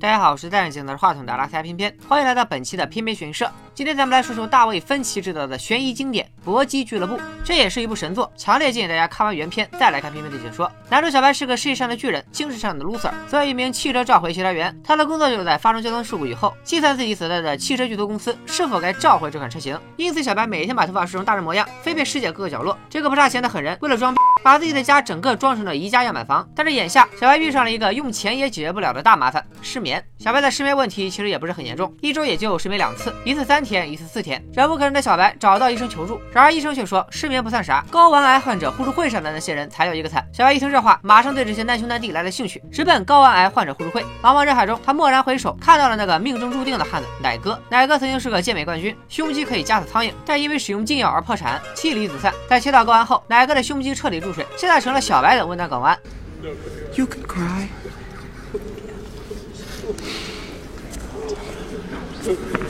大家好，我是戴眼镜拿着话筒的拉塞偏偏，欢迎来到本期的偏偏悬疑社。今天咱们来说说大卫芬奇执导的悬疑经典《搏击俱乐部》，这也是一部神作，强烈建议大家看完原片再来看偏偏的解说。男主小白是个事业上的巨人，精神上的 loser，作为一名汽车召回协调员，他的工作就是在发生交通事故以后，计算自己所在的汽车巨头公司是否该召回这款车型。因此，小白每天把头发梳成大人模样，飞遍世界各个角落。这个不差钱的狠人，为了装逼，把自己的家整个装成了宜家样板房。但是眼下，小白遇上了一个用钱也解决不了的大麻烦——失眠。小白的失眠问题其实也不是很严重，一周也就失眠两次，一次三天，一次四天。忍无可忍的小白找到医生求助，然而医生却说失眠不算啥，睾丸癌患者互助会上的那些人才有一个惨。小白一听这话，马上对这些难兄难弟来了兴趣，直奔睾丸癌患者互助会。茫茫人海中，他蓦然回首，看到了那个命中注定的汉子奶哥。奶哥曾经是个健美冠军，胸肌可以夹死苍蝇，但因为使用禁药而破产，妻离子散。在切到睾丸后，奶哥的胸肌彻底注水，现在成了小白的温暖港湾。You can cry. Thank you.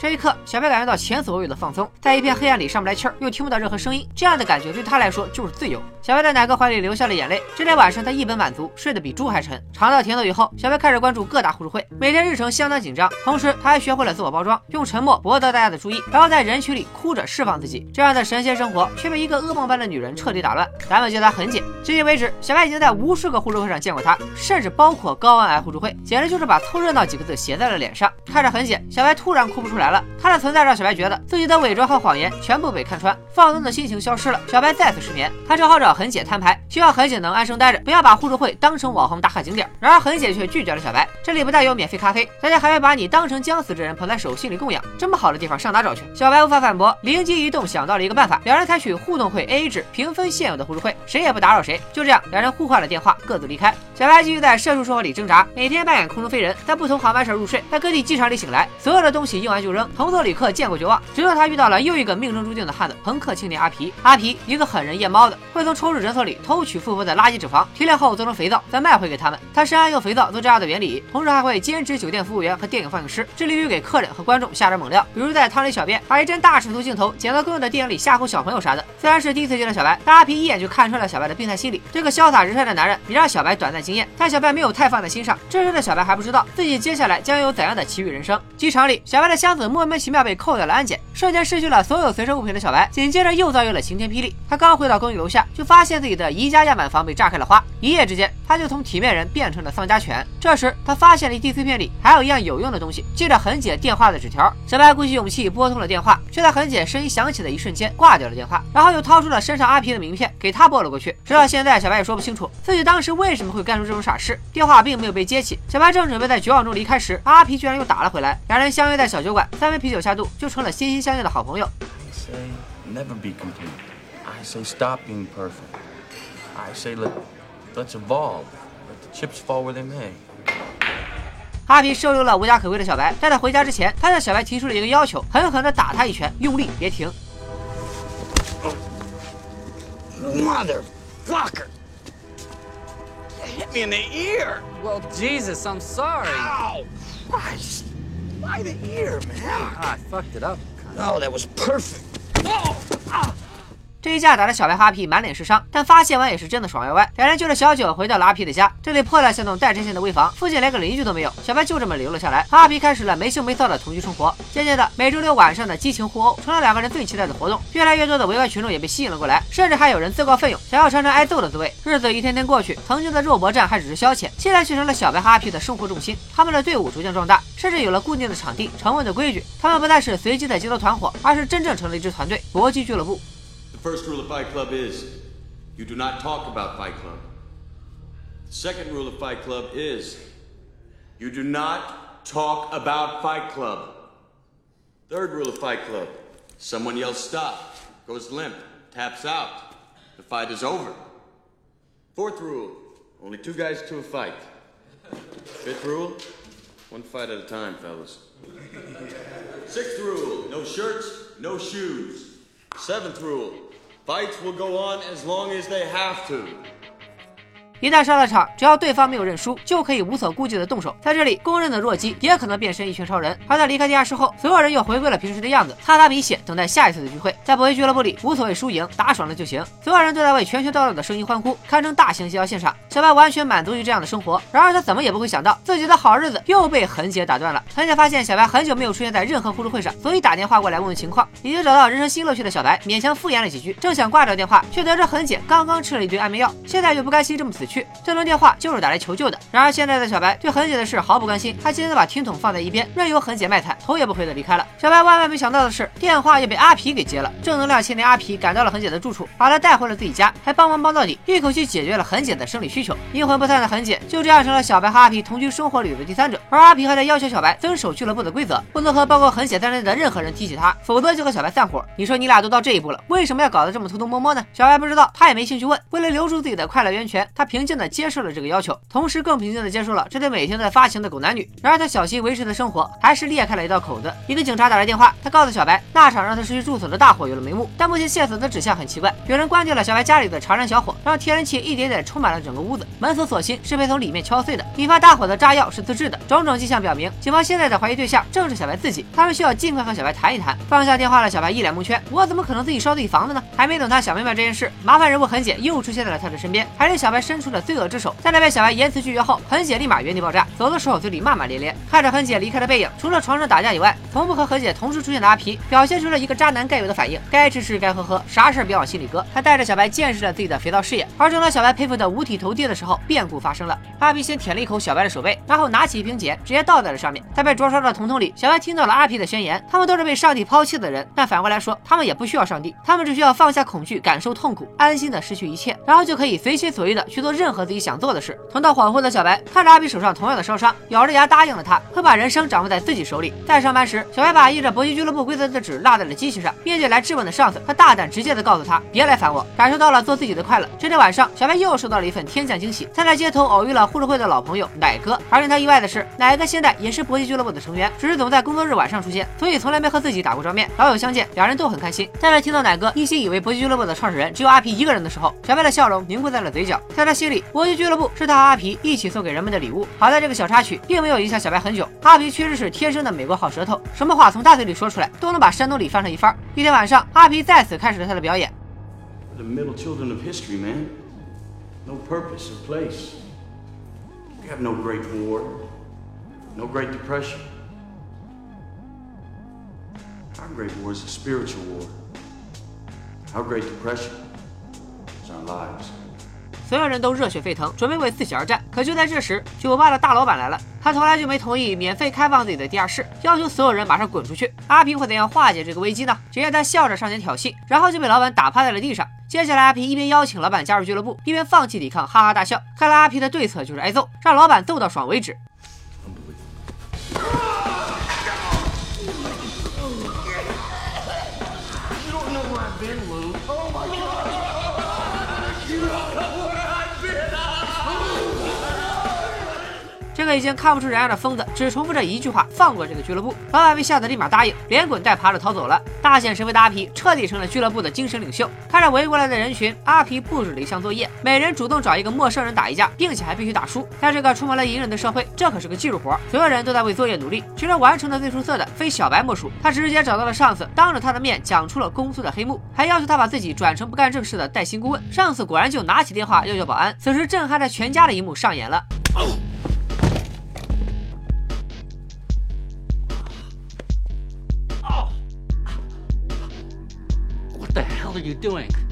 这一刻，小白感觉到前所未有的放松，在一片黑暗里上不来气儿，又听不到任何声音，这样的感觉对他来说就是自由。小白在奶哥怀里流下了眼泪。这天晚上，他一本满足，睡得比猪还沉。尝到甜头以后，小白开始关注各大互助会，每天日程相当紧张。同时，他还学会了自我包装，用沉默博得大家的注意，然后在人群里哭着释放自己。这样的神仙生活却被一个噩梦般的女人彻底打乱。咱们叫她痕姐。至今为止，小白已经在无数个互助会上见过她，甚至包括睾丸癌互助会，简直就是把凑热闹几个字写在了脸上。看着痕姐，小白突然哭不出来了。他的存在让小白觉得自己的伪装和谎言全部被看穿，放松的心情消失了。小白再次失眠，他只好找痕姐摊牌，希望痕姐能安生待着，不要把互助会当成网红打卡景点。然而痕姐却拒绝了小白，这里不但有免费咖啡，大家还会把你当成将死之人捧在手心里供养，这么好的地方上哪找去？小白无法反驳，灵机一动想到了一个办法，两人采取互动会 AA 制，平分现有的互助会，谁也不打扰谁。就这样，两人互换了电话，各自离开。小白继续在社畜生活里挣扎，每天扮演空中飞人，在不同航班上入睡，在各地机场里醒来，所有的东西用完就扔。彭特里克见过绝望，直到他遇到了又一个命中注定的汉子——朋克青年阿皮。阿皮一个狠人夜猫子，会从抽脂诊所里偷取富婆的垃圾脂肪，提炼后做成肥皂，再卖回给他们。他深谙用肥皂做这样的原理，同时还会兼职酒店服务员和电影放映师，致力于给客人和观众下点猛料，比如在汤里小便，把一帧大尺度镜头剪到更用的电影里吓唬小朋友啥的。虽然是第一次见到小白，但阿皮一眼就看穿了小白的病态心理。这个潇洒直率的男人，也让小白短暂惊艳，但小白没有太放在心上。这时的小白还不知道自己接下来将有怎样的奇遇人生。机场里，小白的箱子莫名其妙被扣掉了安检，瞬间失去了所有随身物品的小白，紧接着又遭遇了晴天霹雳。他刚回到公寓楼下，就发现自己的宜家样板房被炸开了花，一夜之间，他就从体面人变成了丧家犬。这时，他发现了一地碎片里还有一样有用的东西，记着痕姐电话的纸条。小白鼓起勇气拨通了电话，却在痕姐声音响起的一瞬间挂掉了电话，然后又掏出了身上阿皮的名片给他拨了过去。直到现在，小白也说不清楚自己当时为什么会干出这种傻事。电话并没有被接起，小白正准备在绝望中离开时，阿皮居然又打了回来。两人相约在小酒馆，三杯啤酒下肚，就成了心心相印的好朋友。I say never be complete. I say stop being perfect. I say let let's evolve. Let the chips fall where they may. 阿皮收留了无家可归的小白，在他回家之前，他向小白提出了一个要求，狠狠地打他一拳，用力别停。Motherfucker! Hit me in the ear! Well, Jesus, I'm sorry. Ow! Christ! Why the ear, man? Ah, I fucked it up. Oh, that was perfect. Oh! Ah! 这一架打得小白哈皮满脸是伤，但发泄完也是真的爽歪歪。两人就着小酒回到了阿皮的家，这里破烂像栋带针线的危房，附近连个邻居都没有。小白就这么留了下来，和阿皮开始了没羞没臊的同居生活。渐渐的，每周六晚上的激情互殴成了两个人最期待的活动。越来越多的围观群众也被吸引了过来，甚至还有人自告奋勇想要尝尝挨揍的滋味。日子一天天过去，曾经的肉搏战还只是消遣，现在却成了小白和阿皮的生活重心。他们的队伍逐渐壮大，甚至有了固定的场地、成文的规矩。他们不再是随机的街头团伙，而是真正成了一支团队——搏击俱乐部。First rule of Fight Club is you do not talk about Fight Club. The second rule of Fight Club is you do not talk about Fight Club. Third rule of Fight Club someone yells stop, goes limp, taps out. The fight is over. Fourth rule only two guys to a fight. Fifth rule one fight at a time, fellas. Sixth rule no shirts, no shoes. Seventh rule fights will go on as long as they have to. 一旦上了场，只要对方没有认输，就可以无所顾忌的动手。在这里，公认的弱鸡也可能变身一群超人。而在离开地下室后，所有人又回归了平时的样子，擦擦鼻血，等待下一次的聚会。在博弈俱乐部里，无所谓输赢，打爽了就行。所有人都在为拳拳到肉的声音欢呼，堪称大型邪教现场。小白完全满足于这样的生活，然而他怎么也不会想到，自己的好日子又被痕姐打断了。痕姐发现小白很久没有出现在任何互助会上，所以打电话过来问问情况。已经找到人生新乐趣的小白，勉强敷衍了几句，正想挂掉电话，却得知痕姐刚刚吃了一堆安眠药，现在又不甘心这么死去。这通电话就是打来求救的。然而现在的小白对痕姐的事毫不关心，他今天把听筒放在一边，任由痕姐卖惨，头也不回的离开了。小白万万没想到的是，电话又被阿皮给接了。正能量青年阿皮赶到了痕姐的住处，把她带回了自己家，还帮忙帮到底，一口气解决了痕姐的生理需求。阴魂不散的痕姐就这样成了小白和阿皮同居生活里的第三者，而阿皮还在要求小白遵守俱乐部的规则，不能和包括痕姐在内的任何人提起他，否则就和小白散伙。你说你俩都到这一步了，为什么要搞得这么偷偷摸摸呢？小白不知道，他也没兴趣问。为了留住自己的快乐源泉，他平平静的接受了这个要求，同时更平静的接受了这对每天在发情的狗男女。然而他小心维持的生活还是裂开了一道口子。一个警察打来电话，他告诉小白，那场让他失去住所的大火有了眉目，但目前线索的指向很奇怪，有人关掉了小白家里的长燃小火，让天然气一点点充满了整个屋子。门锁锁芯是被从里面敲碎的，引发大火的炸药是自制的，种种迹象表明，警方现在的怀疑对象正是小白自己。他们需要尽快和小白谈一谈。放下电话的，小白一脸蒙圈，我怎么可能自己烧自己房子呢？还没等他想明白这件事，麻烦人物痕姐又出现在了他的身边，还是小白伸出了罪恶之手。在那被小白言辞拒绝后，痕姐立马原地爆炸，走的时候嘴里骂骂咧咧。看着痕姐离开的背影，除了床上打架以外，从不和痕姐同时出现的阿皮，表现出了一个渣男该有的反应，该吃吃该喝喝，啥事别往心里搁。他带着小白见识了自己的肥皂事业，而正当小白佩服的五体投地的时候，变故发生了。阿皮先舔了一口小白的手背，然后拿起一瓶碱，直接倒在了上面。在被灼烧的瞳孔里，小白听到了阿皮的宣言：他们都是被上帝抛弃的人，但反过来说，他们也不需要上帝，他们只需要放下恐惧，感受痛苦，安心的失去一切，然后就可以随心所欲的去做任何自己想做的事。疼到恍惚的小白看着阿皮手上同样的烧伤，咬着牙答应了他，会把人生掌握在自己手里。在上班时，小白把印着搏击俱乐部规则的纸落在了机器上。面对来质问的上司，他大胆直接的告诉他，别来烦我。感受到了做自己的快乐。这天晚上，小白又收到了一份天降惊喜，他在街头偶遇了互助会的老朋友奶哥。而令他意外的是，奶哥现在也是搏击俱乐部的成员，只是总在工作日晚上出现，所以从来没和自己打过照面。老友相见，两人都很开心。在他听到奶哥一心以为搏击俱乐部的创始人只有阿皮一个人的时候，小白的笑容凝固在了嘴角。在他心里，搏击俱乐部是他和阿皮一起送给人们的礼物。好在这个小插曲并没有影响小白很久。阿皮确实是天生的美国好舌头，什么话从他嘴里说出来，都能把山东里翻成一番。一天晚上，阿皮再次开始了他的表演。The middle children of history, man. No purpose or place. We have no Great War, no Great Depression. Our Great War is a spiritual war. Our Great Depression is our lives. 所有人都热血沸腾，准备为自己而战。可就在这时，酒吧的大老板来了，他从来就没同意免费开放自己的地下室，要求所有人马上滚出去。阿皮会怎样化解这个危机呢？只见他笑着上前挑衅，然后就被老板打趴在了地上。接下来，阿皮一边邀请老板加入俱乐部，一边放弃抵抗，哈哈大笑。看来阿皮的对策就是挨揍，让老板揍到爽为止。个已经看不出人样的疯子，只重复着一句话：“放过这个俱乐部。”老板被吓得立马答应，连滚带爬的逃走了。大显神威的阿皮彻底成了俱乐部的精神领袖。看着围过来的人群，阿皮布置了一项作业：每人主动找一个陌生人打一架，并且还必须打输。在这个充满了隐忍的社会，这可是个技术活，所有人都在为作业努力。其中完成的最出色的非小白莫属。他直接找到了上司，当着他的面讲出了公司的黑幕，还要求他把自己转成不干正事的带薪顾问。上司果然就拿起电话要叫保安。此时震撼着全家的一幕上演了。you're doing.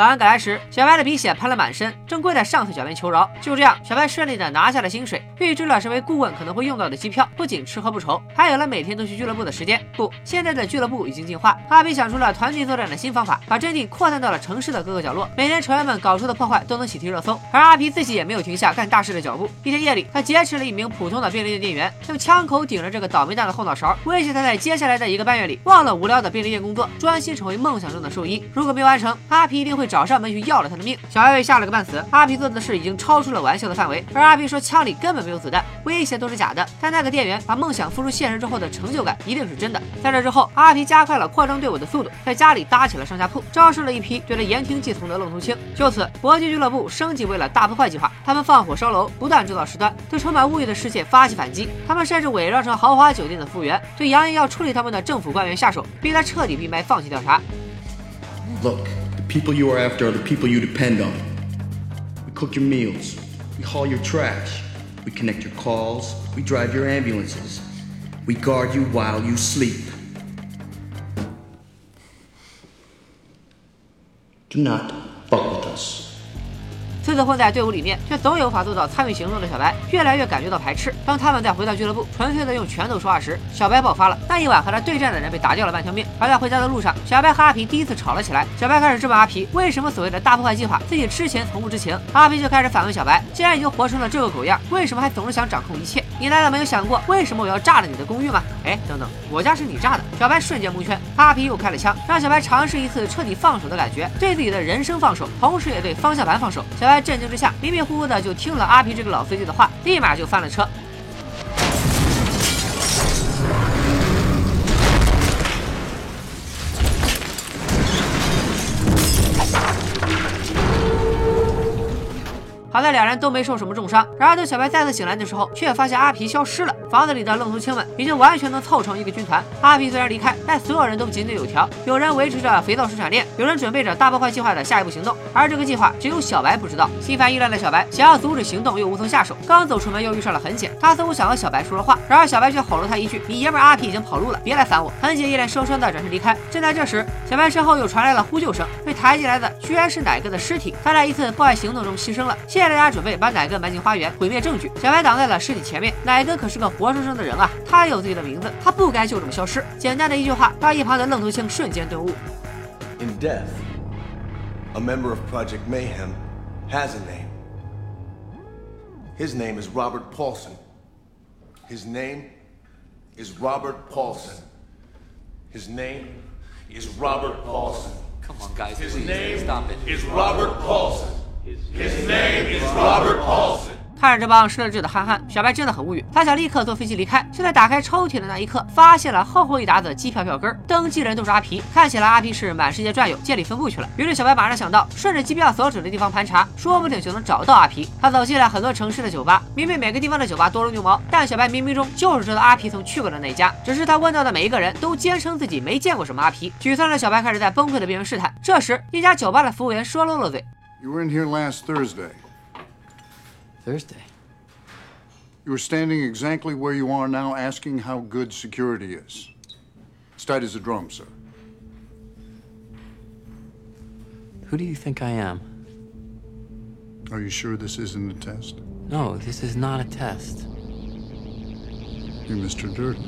保安赶来时，小白的鼻血喷了满身，正跪在上司脚边求饶。就这样，小白顺利的拿下了薪水，预支了身为顾问可能会用到的机票，不仅吃喝不愁，还有了每天都去俱乐部的时间。不，现在的俱乐部已经进化。阿比想出了团队作战的新方法，把阵地扩散到了城市的各个角落，每天成员们搞出的破坏都能喜提热搜。而阿皮自己也没有停下干大事的脚步。一天夜里，他劫持了一名普通的便利店店员，用枪口顶着这个倒霉蛋的后脑勺，威胁他在接下来的一个半月里忘了无聊的便利店工作，专心成为梦想中的兽医。如果没完成，阿皮一定会找上门去要了他的命。小艾被吓了个半死。阿皮做的事已经超出了玩笑的范围，而阿皮说枪里根本没有子弹，威胁都是假的。但那个店员把梦想付诸现实之后的成就感一定是真的。在这之后，阿皮加快了扩张队伍的速度，在家里搭起了上下铺，招收了一批对他言听计从的愣头青。就此，搏击俱乐部升级为了大破坏计划。他们放火烧楼，不断制造事端，对充满物欲的世界发起反击。他们甚至伪装成豪华酒店的服务员，对扬言要处理他们的政府官员下手，逼他彻底闭麦，放弃调查。Look, people you are after are the people you depend on. We cook your meals, we haul your trash, we connect your calls, we drive your ambulances, we guard you while you sleep. Do not fuck with us. 此次混在队伍里面，却总也无法做到参与行动的小白，越来越感觉到排斥。当他们在回到俱乐部，纯粹的用拳头说话时，小白爆发了。那一晚和他对战的人被打掉了半条命。而在回家的路上，小白和阿皮第一次吵了起来。小白开始质问阿皮，为什么所谓的大破坏计划自己之前从不知情？阿皮就开始反问小白，既然已经活成了这个狗样，为什么还总是想掌控一切？你难道没有想过，为什么我要炸了你的公寓吗？哎，等等，我家是你炸的。小白瞬间蒙圈。阿皮又开了枪，让小白尝试一次彻底放手的感觉，对自己的人生放手，同时也对方向盘放手。小白震惊之下。迷迷糊糊的就听了阿皮这个老司机的话，立马就翻了车。两人都没受什么重伤。然而等小白再次醒来的时候，却发现阿皮消失了。房子里的愣头青们已经完全能凑成一个军团。阿皮虽然离开，但所有人都井井有条。有人维持着肥皂生产链，有人准备着大破坏计划的下一步行动。而这个计划只有小白不知道。心烦意乱的小白想要阻止行动，又无从下手。刚走出门，又遇上了痕姐。他似乎想和小白说说话，然而小白却吼了他一句：“你爷们阿皮已经跑路了，别来烦我。”痕姐一脸受伤的转身离开。正在这时，小白身后又传来了呼救声。被抬进来的居然是奶哥的尸体。他在一次破坏行动中牺牲了。现在大家准备把奶。哥埋进花园毁灭证据，小白挡在了尸体前面。奶哥可是个活生生的人啊，他有自己的名字，他不该就这么消失。简单的一句话，让一旁的愣头青瞬间顿悟。In death, a member of Project Mayhem has a name. His name is Robert Paulson. His name is Robert Paulson. His name is Robert Paulson. Come on, guys, His please name stop it. is Robert Paulson. His name is Robert Paulson. 看着这帮失了智的憨憨，小白真的很无语。他想立刻坐飞机离开，就在打开抽屉的那一刻，发现了厚厚一沓子机票票根。登记人都是阿皮，看起来阿皮是满世界转悠，建立分部去了。于是小白马上想到，顺着机票所指的地方盘查，说不定就能找到阿皮。他走进了很多城市的酒吧，明明每个地方的酒吧多如牛毛，但小白冥冥中就是知道阿皮曾去过的那家。只是他问到的每一个人都坚称自己没见过什么阿皮。沮丧的小白开始在崩溃的边缘试探。这时，一家酒吧的服务员说漏了嘴。You were in here last Thursday. Thursday. You were standing exactly where you are now, asking how good security is. It's tight as a drum, sir. Who do you think I am? Are you sure this isn't a test? No, this is not a test. You're Mr. Durden.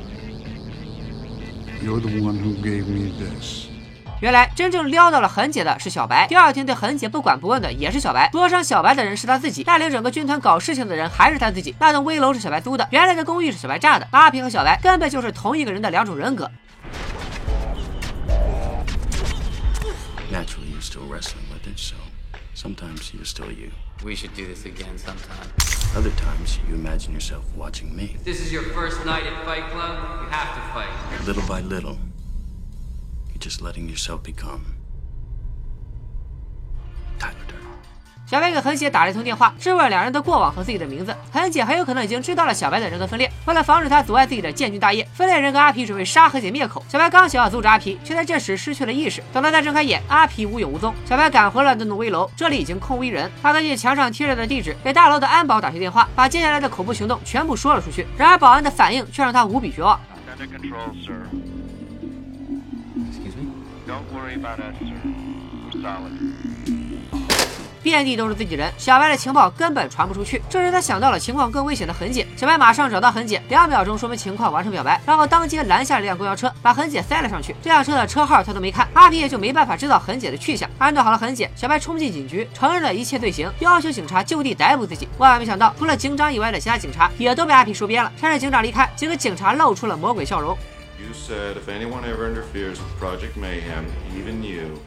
You're the one who gave me this. 原来真正撩到了痕姐的是小白。第二天对痕姐不管不问的也是小白。灼伤小白的人是他自己，带领整个军团搞事情的人还是他自己。那栋危楼是小白租的，原来的公寓是小白炸的。阿平和小白根本就是同一个人的两种人格。Naturally, you're still wrestling with it, so sometimes you're still you. We should do this again sometime. Other times, you imagine yourself watching me. This is your first night at Fight Club. You have to fight. Little by little, just letting yourself become Tyler Durden. 小白给痕姐打了一通电话，质问两人的过往和自己的名字。痕姐很有可能已经知道了小白的人格分裂。为了防止他阻碍自己的建军大业，分裂人格阿皮准备杀痕姐灭口。小白刚想要阻止阿皮，却在这时失去了意识。等到他再睁开眼，阿皮无影无踪。小白赶回了那栋危楼，这里已经空无一人。他根据墙上贴着的地址给大楼的安保打去电话，把接下来的恐怖行动全部说了出去。然而保安的反应却让他无比绝望。Under control, sir. 遍地都是自己人，小白的情报根本传不出去。这时他想到了情况更危险的痕姐，小白马上找到痕姐，两秒钟说明情况，完成表白，然后当街拦下了一辆公交车，把痕姐塞了上去。这辆车的车号他都没看，阿皮也就没办法知道痕姐的去向。安顿好了痕姐，小白冲进警局，承认了一切罪行，要求警察就地逮捕自己。万万没想到，除了警长以外的其他警察也都被阿皮收编了。趁着警长离开，几个警察露出了魔鬼笑容。You said if anyone ever interferes with Project Mayhem, even you,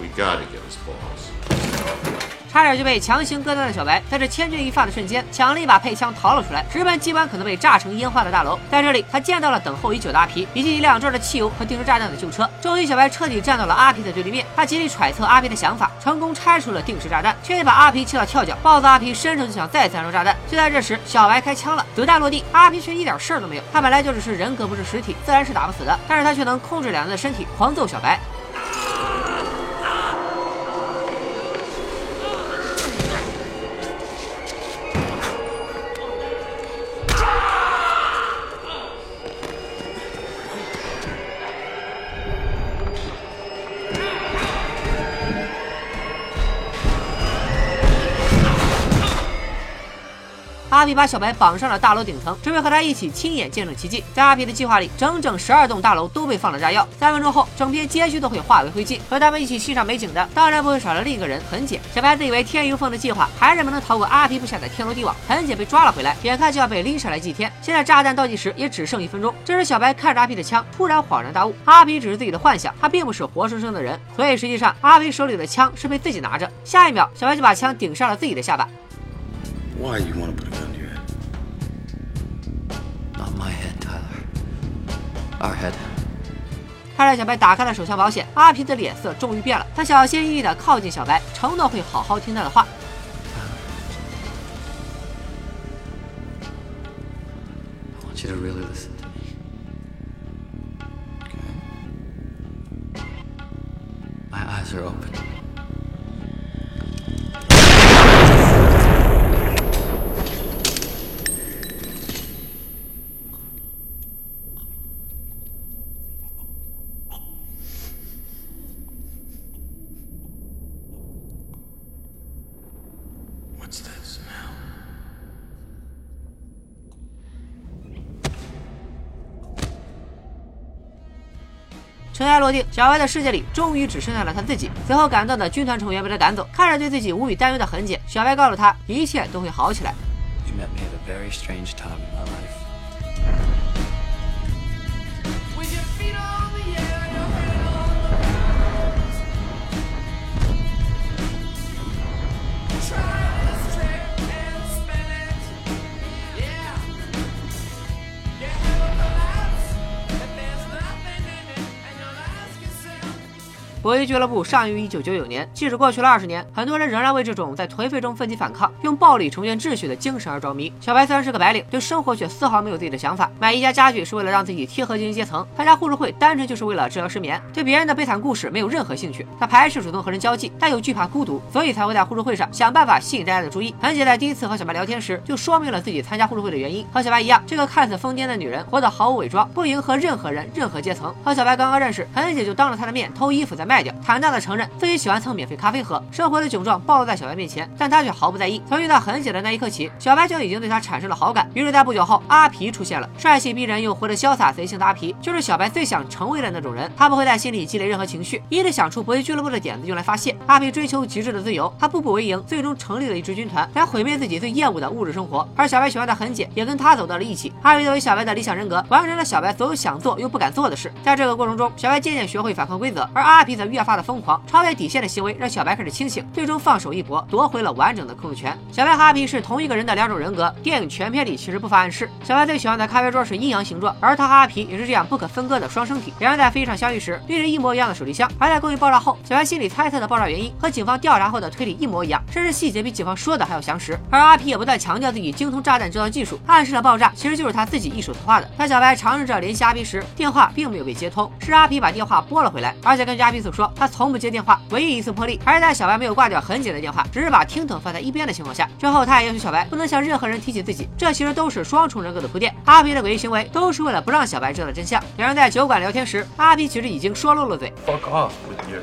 we gotta give us balls. 差点就被强行割断的小白，在这千钧一发的瞬间，抢了一把配枪逃了出来，直奔机关可能被炸成烟花的大楼。在这里，他见到了等候已久的阿皮，以及一辆装着汽油和定时炸弹的旧车。终于，小白彻底站到了阿皮的对立面。他极力揣测阿皮的想法，成功拆除了定时炸弹，却也把阿皮气到跳脚。暴躁阿皮伸手就想再次安装炸弹。就在这时，小白开枪了，子弹落地，阿皮却一点事儿都没有。他本来就只是人格不是实体，自然是打不死的。但是他却能控制两人的身体，狂揍小白。阿皮把小白绑上了大楼顶层，准备和他一起亲眼见证奇迹。在阿皮的计划里，整整十二栋大楼都被放了炸药，三分钟后，整片街区都会化为灰烬。和他们一起欣赏美景的，当然不会少了另一个人——痕姐。小白自以为天衣无缝的计划，还是没能逃过阿皮布下的天罗地网。痕姐被抓了回来，眼看就要被拎上来祭天。现在炸弹倒计时也只剩一分钟。这时，小白看着阿皮的枪，突然恍然大悟：阿皮只是自己的幻想，他并不是活生生的人。所以实际上，阿皮手里的枪是被自己拿着。下一秒，小白就把枪顶上了自己的下巴。Why you want to 看 head 开着小白打开了手枪保险，阿皮的脸色终于变了，他小心翼翼地靠近小白，承诺会好好听他的话。尘埃落定，小白的世界里终于只剩下了他自己。随后赶到的军团成员被他赶走，看着对自己无比担忧的痕姐，小白告诉他一切都会好起来。You met me at a very strange time in my life.《博弈俱乐部》上于一九九九年，即使过去了二十年，很多人仍然为这种在颓废中奋起反抗、用暴力重建秩序的精神而着迷。小白虽然是个白领，对生活却丝毫没有自己的想法。买宜家家具是为了让自己贴合精英阶层，参加互助会单纯就是为了治疗失眠。对别人的悲惨故事没有任何兴趣，他排斥主动和人交际，但又惧怕孤独，所以才会在互助会上想办法吸引大家的注意。韩姐在第一次和小白聊天时，就说明了自己参加互助会的原因。和小白一样，这个看似疯癫的女人活得毫无伪装，不迎合任何人、任何阶层。和小白刚刚认识，韩姐就当着他的面偷衣服在卖卖掉，坦荡的承认自己喜欢蹭免费咖啡喝，生活的窘状暴露在小白面前，但他却毫不在意。从遇到痕姐的那一刻起，小白就已经对她产生了好感。于是，在不久后，阿皮出现了，帅气逼人又活得潇洒随性的阿皮，就是小白最想成为的那种人。他不会在心里积累任何情绪，一直想出搏击俱乐部的点子用来发泄。阿皮追求极致的自由，他步步为营，最终成立了一支军团，来毁灭自己最厌恶的物质生活。而小白喜欢的痕姐也跟他走到了一起。阿皮作为小白的理想人格，完成了小白所有想做又不敢做的事。在这个过程中，小白渐渐学会反抗规则，而阿皮则越发的疯狂，超越底线的行为让小白开始清醒，最终放手一搏，夺回了完整的控制权。小白和阿皮是同一个人的两种人格，电影全片里其实不乏暗示。小白最喜欢的咖啡桌是阴阳形状，而他和阿皮也是这样不可分割的双生体。两人在飞机上相遇时，拎着一模一样的手提箱，而在公寓爆炸后，小白心里猜测的爆炸原因和警方调查后的推理一模一样，甚至细节比警方说的还要详实。而阿皮也不断强调自己精通炸弹制造技术，暗示了爆炸其实就是他自己一手策划的。当小白尝试着联系阿皮时，电话并没有被接通，是阿皮把电话拨了回来。而且根据阿皮所说，他从不接电话，唯一一次破例还是在小白没有挂掉痕姐的电话，只是把听筒放在一边的情况下。之后他也要求小白不能向任何人提起自己，这其实都是双重人格的铺垫。阿皮的诡异行为都是为了不让小白知道真相。两人在酒馆聊天时，阿皮其实已经说漏了嘴。Fuck off with your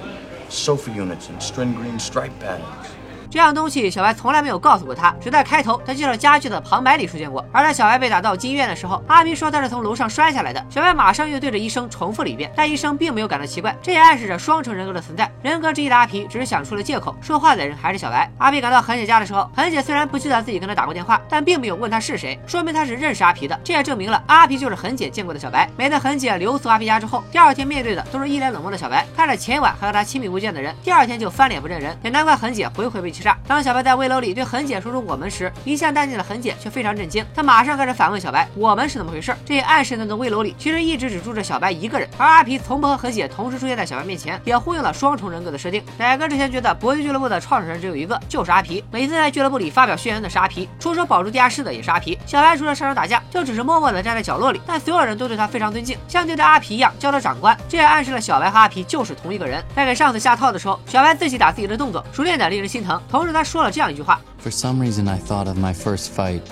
sofa units and string green stripe patterns. 这样东西小白从来没有告诉过他，只在开头他介绍家具的旁白里出现过。而在小白被打到进医院的时候，阿皮说他是从楼上摔下来的，小白马上又对着医生重复了一遍，但医生并没有感到奇怪，这也暗示着双重人格的存在。人格之一的阿皮只是想出了借口，说话的人还是小白。阿皮赶到恒姐家的时候，恒姐虽然不记得自己跟他打过电话，但并没有问他是谁，说明他是认识阿皮的，这也证明了阿皮就是恒姐见过的小白。没在恒姐留宿阿皮家之后，第二天面对的都是一脸冷漠的小白，看着前晚还和他亲密无间的人，第二天就翻脸不认人，也难怪恒姐回回被气炸。当小白在危楼里对痕姐说出“我们”时，一向淡定的痕姐却非常震惊，她马上开始反问小白：“我们是怎么回事？”这也暗示那栋危楼里其实一直只住着小白一个人，而阿皮从不和痕姐同时出现在小白面前，也呼应了双重人格的设定。奶哥之前觉得搏击俱乐部的创始人只有一个，就是阿皮，每次在俱乐部里发表宣言的是阿皮，出手保住地下室的也是阿皮。小白除了上场打架，就只是默默的站在角落里，但所有人都对他非常尊敬，像对待阿皮一样叫他长官。这也暗示了小白和阿皮就是同一个人。在给上司下套的时候，小白自己打自己的动作，熟练的令人心疼。同时他说了这样一句话。For some reason, I thought of my first fight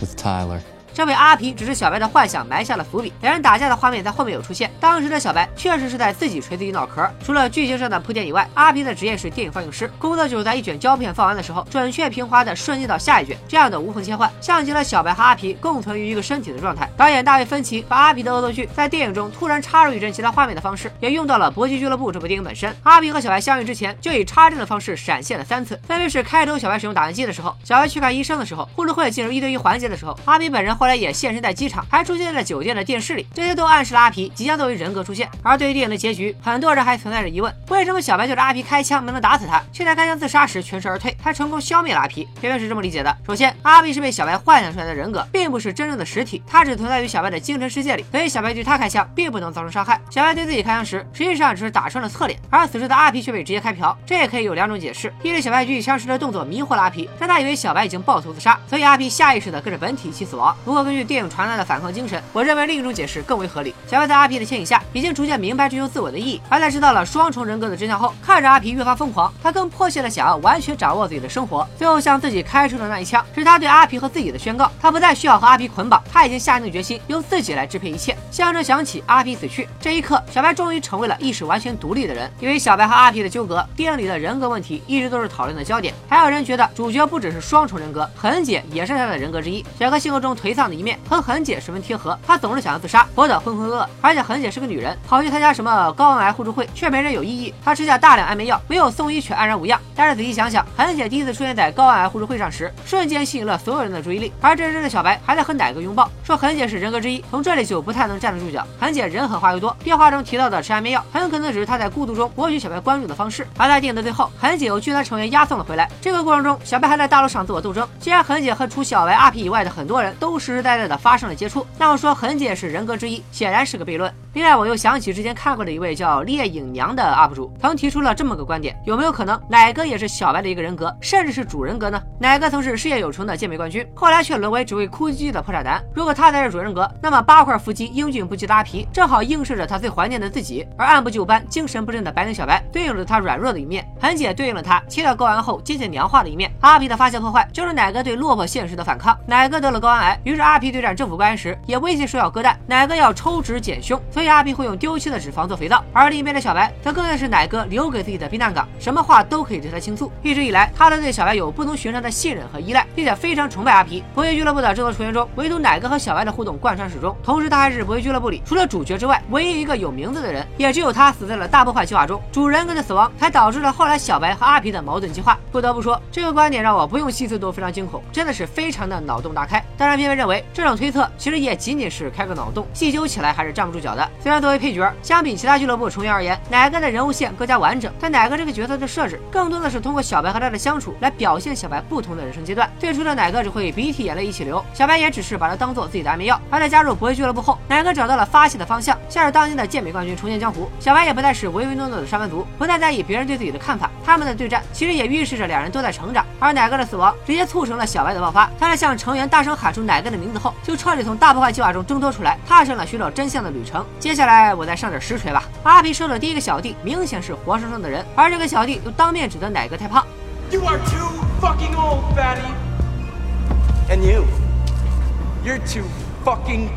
with Tyler. 这位阿皮只是小白的幻想埋下了伏笔，两人打架的画面在后面有出现。当时的小白确实是在自己锤自己脑壳。除了剧情上的铺垫以外，阿皮的职业是电影放映师，工作就是在一卷胶片放完的时候，准确平滑的瞬间到下一卷，这样的无缝切换，像极了小白和阿皮共存于一个身体的状态。导演大卫芬奇把阿皮的恶作剧在电影中突然插入一帧其他画面的方式，也用到了《搏击俱乐部》这部电影本身。阿皮和小白相遇之前就以插帧的方式闪现了三次，分别是开头小白使用打印机的时候，小白去看医生的时候，护士会进入一对一环节的时候，阿皮本人后后来也现身在机。场还出现在了酒店的电视里，这些都暗示了阿皮即将作为人格出现。而对于电影的结局，很多人还存在着疑问：为什么小白对着阿皮开枪没能打死他，却在开枪自杀时全身而退，还成功消灭了阿皮？片片是这么理解的：首先，阿皮是被小白幻想出来的人格，并不是真正的实体，他只存在于小白的精神世界里，所以小白对他开枪并不能造成伤害。小白对自己开枪时，实际上只是打穿了侧脸，而此时的阿皮却被直接开瓢。这也可以有两种解释：一是小白举起枪时的动作迷惑了阿皮，让他以为小白已经爆头自杀，所以阿皮下意识的跟着本体一起死亡。不根据电影传来的反抗精神。我认为另一种解释更为合理。小白在阿皮的牵引下，已经逐渐明白追求自我的意义。而在知道了双重人格的真相后，看着阿皮越发疯狂，他更迫切的想要完全掌握自己的生活。最后向自己开出的那一枪，是他对阿皮和自己的宣告。他不再需要和阿皮捆绑，他已经下定决心由自己来支配一切。象征响起，阿皮死去。这一刻，小白终于成为了意识完全独立的人。因为小白和阿皮的纠葛，电影里的人格问题一直都是讨论的焦点。还有人觉得主角不只是双重人格，痕姐也是他的人格之一。小哥性格中颓丧的一面和恒姐十分贴合，她总是想要自杀。活得浑浑噩噩，而且恒姐是个女人，跑去参加什么高安癌互助会却没人有异议。她吃下大量安眠药，没有送医却安然无恙。但是仔细想想，恒姐第一次出现在高安癌互助会上时，瞬间吸引了所有人的注意力。而这时的小白还在和奶哥拥抱，说恒姐是人格之一，从这里就不太能站得住脚。恒姐人狠话又多，电话中提到的吃安眠药，很可能只是她在孤独中博取小白关注的方式。而在电影的最后，恒姐由剧团成员押送了回来。这个过程中，小白还在大陆上自我斗争。既然恒姐和除小白、阿皮以外的很多人都实实在在的发生了接触，那么说恒姐是人格之一，显然是个悖论。另外，我又想起之前看过的一位叫烈影娘的 UP 主，曾提出了这么个观点：有没有可能奶哥也是小白的一个人格，甚至是主人格呢？奶哥曾是事业有成的健美冠军，后来却沦为只会哭唧唧的破产男。如果他才是主人格，那么八块腹肌、英俊不羁的阿皮，正好映射着他最怀念的自己；而按部就班、精神不振的白领小白，对应着他软弱的一面；恒姐对应了他切掉睾丸后渐渐娘化的一面；阿皮的发泄破坏，就是奶哥对落魄现实的反抗。奶哥得了睾丸癌，于是阿皮对战政府官员时，也威胁说要割蛋，奶哥要抽脂减胸，所以阿皮会用丢弃的脂肪做肥皂。而另一边的小白，则更像是奶哥留给自己的避难港，什么话都可以对他倾诉。一直以来，他都对小白有不同寻常的信任和依赖，并且非常崇拜阿皮。博弈俱乐部的制作成员中，唯独奶哥和小白的互动贯穿始终。同时，他还是博弈俱乐部里除了主角之外唯一一个有名字的人，也只有他死在了大破坏计划中。主人格的死亡，才导致了后来小白和阿皮的矛盾激化。不得不说，这个观点让我不用细思都非常惊恐，真的是非常的脑洞大开。当然，偏偏认为这种推测其实也仅仅是开个脑洞，细究起来还是站不住脚的。虽然作为配角，相比其他俱乐部成员而言，奶哥的人物线更加完整，但奶哥这个角色的设置，更多的是通过小白和他的相处来表现小白不同的人生阶段。最初的奶哥只会鼻涕眼泪一起流，小白也只是把他当做自己的安眠药。而在加入博弈俱乐部后，奶哥找到了发泄的方向，像是当年的健美冠军重现江湖。小白也不再是唯唯诺诺的上班族，不再在意别人对自己的看法。他们的对战其实也预示着两人都在成长。而奶哥的死亡直接促成了小白的爆发，他在向成员大声喊出奶哥的名字后，就彻底从大破坏计划中挣脱出来，踏上了寻找真相的旅程。接下来我再上点实锤吧。阿皮收的第一个小弟明显是活生生的人，而这个小弟又当面指责奶哥太胖。You are too fucking old, fatty. And you. You're too fucking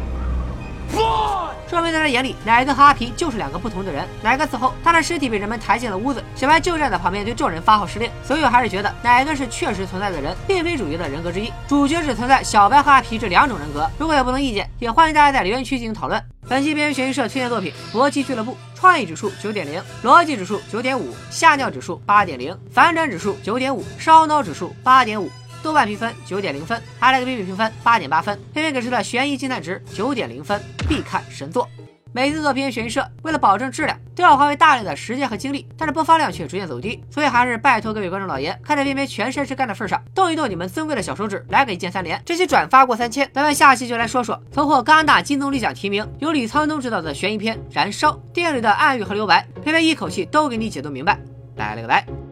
说明在他眼里，奶哥和阿皮就是两个不同的人。奶哥死后，他的尸体被人们抬进了屋子，小白就站在旁边对众人发号施令。所以我还是觉得奶哥是确实存在的人，并非主角的人格之一。主角只存在小白和阿皮这两种人格。如果有不同意见，也欢迎大家在留言区进行讨论。本期边缘悬疑社推荐作品《搏击俱乐部》，创意指数九点零，逻辑指数九点五，吓尿指数八点零，反转指数九点五，烧脑指数八点五。豆瓣评分九点零分，IMDB 评分八点八分，片片给出的悬疑惊叹值九点零分，必看神作。每次做片悬疑社，为了保证质量，都要花费大量的时间和精力，但是播放量却逐渐走低，所以还是拜托各位观众老爷，看在片片全身是干的份上，动一动你们尊贵的小手指，来个一键三连。这期转发过三千，咱们下期就来说说曾获戛纳金棕榈奖提名、由李沧东执导的悬疑片《燃烧》，电影里的暗喻和留白，片片一口气都给你解读明白。拜了个拜。